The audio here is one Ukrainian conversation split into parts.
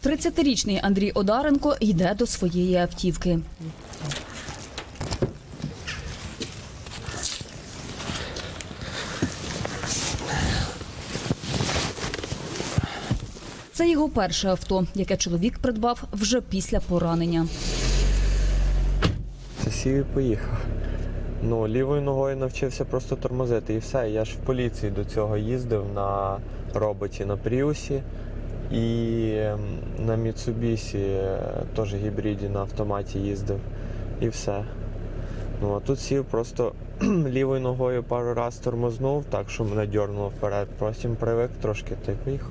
Тридцятирічний Андрій Одаренко йде до своєї автівки. Це його перше авто, яке чоловік придбав вже після поранення. Це поїхав. Ну, лівою ногою навчився просто тормозити і все. Я ж в поліції до цього їздив на роботі на Пріусі і ем, на Міцубісі е, теж гібриді на автоматі їздив. І все. Ну а тут сів просто лівою ногою пару разів тормознув, так що мене дьорнуло вперед. Потім привик трошки та поїхав.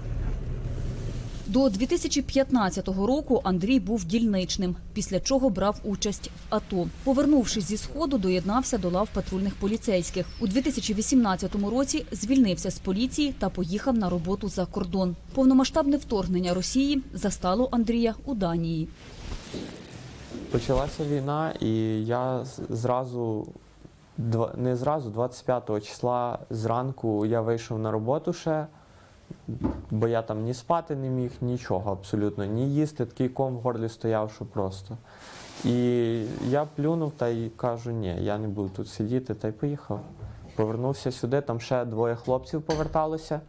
До 2015 року Андрій був дільничним, після чого брав участь в АТО. Повернувшись зі сходу, доєднався до лав патрульних поліцейських. У 2018 році звільнився з поліції та поїхав на роботу за кордон. Повномасштабне вторгнення Росії застало Андрія у Данії. Почалася війна, і я зразу, не зразу, 25 числа зранку я вийшов на роботу ще, бо я там ні спати не міг, нічого абсолютно, ні їсти, такий ком в горлі стояв, що просто. І я плюнув та й кажу, ні, я не буду тут сидіти, та й поїхав. Повернувся сюди, там ще двоє хлопців поверталося.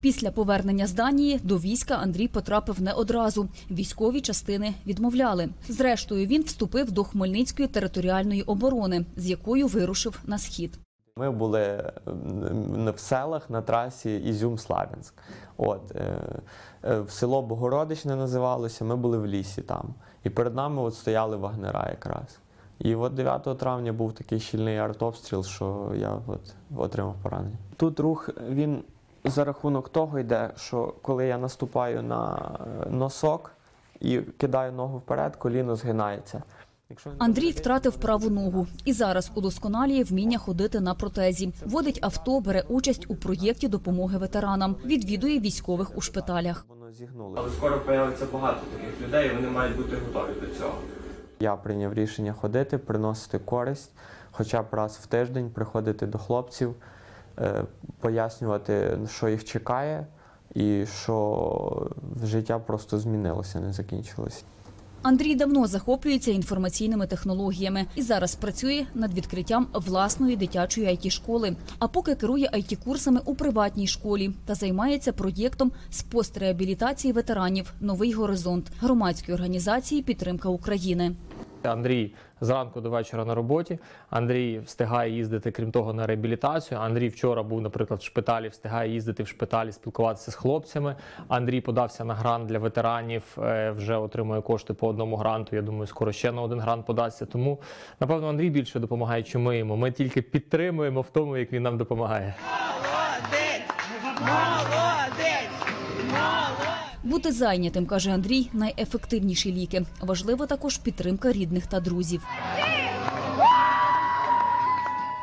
Після повернення з Данії до війська Андрій потрапив не одразу. Військові частини відмовляли. Зрештою, він вступив до Хмельницької територіальної оборони, з якою вирушив на схід. Ми були в селах на трасі Ізюм-Славянськ. От, е, е, в село Богородичне називалося, ми були в лісі там. І перед нами от стояли вагнера якраз. І от 9 травня був такий щільний артобстріл, що я от отримав поранення. Тут рух він за рахунок того йде, що коли я наступаю на е, носок і кидаю ногу вперед, коліно згинається. Якщо Андрій втратив праву ногу і зараз удосконалює вміння ходити на протезі. Водить авто, бере участь у проєкті допомоги ветеранам, відвідує військових у шпиталях. Воно зігнуло. Але скоро появиться багато таких людей, і вони мають бути готові до цього. Я прийняв рішення ходити, приносити користь, хоча б раз в тиждень приходити до хлопців, е, пояснювати, що їх чекає, і що життя просто змінилося, не закінчилося. Андрій давно захоплюється інформаційними технологіями і зараз працює над відкриттям власної дитячої it школи. А поки керує it курсами у приватній школі та займається проєктом з постреабілітації ветеранів Новий горизонт громадської організації Підтримка України. Андрій зранку до вечора на роботі. Андрій встигає їздити, крім того, на реабілітацію. Андрій вчора був, наприклад, в шпиталі, встигає їздити в шпиталі, спілкуватися з хлопцями. Андрій подався на грант для ветеранів, е, вже отримує кошти по одному гранту. Я думаю, скоро ще на один грант подасться. Тому, напевно, Андрій більше допомагає, чим ми йому. Ми тільки підтримуємо в тому, як він нам допомагає. Бути зайнятим, каже Андрій, найефективніші ліки. Важлива також підтримка рідних та друзів.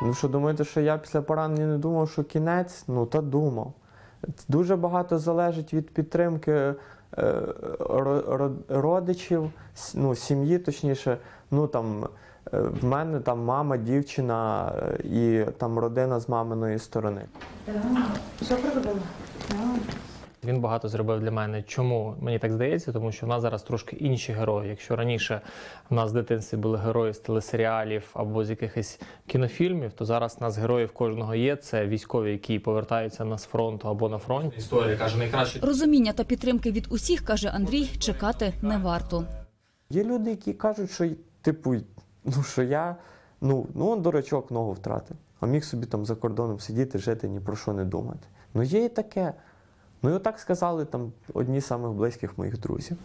Ну що думаєте, що я після поранення не думав, що кінець? Ну та думав. Дуже багато залежить від підтримки е, ро- ро- родичів, ну, сім'ї, точніше. Ну там е, в мене там мама, дівчина е, і там родина з маминої сторони. Він багато зробив для мене. Чому мені так здається? Тому що в нас зараз трошки інші герої. Якщо раніше в нас в дитинстві були герої з телесеріалів або з якихось кінофільмів, то зараз в нас героїв кожного є. Це військові, які повертаються на з фронту або на фронті. Історія каже, найкраще Розуміння та підтримки від усіх, каже Андрій, чекати не варто. Є люди, які кажуть, що типу, ну що я, ну, ну он дурачок ногу втратив, а міг собі там за кордоном сидіти, жити, ні про що не думати. Ну є і таке. Ну і отак сказали там одні з самих близьких моїх друзів.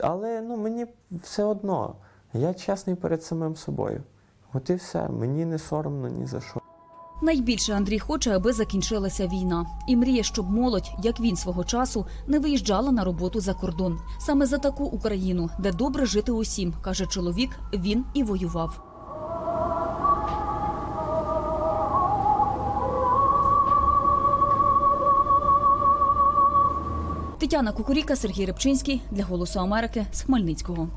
Але ну, мені все одно, я чесний перед самим собою. От і все, мені не соромно ні за що. Найбільше Андрій хоче, аби закінчилася війна, і мріє, щоб молодь, як він свого часу, не виїжджала на роботу за кордон. Саме за таку Україну, де добре жити усім, каже чоловік. Він і воював. Тетяна Кукуріка, Сергій Рибчинський для Голосу Америки з Хмельницького.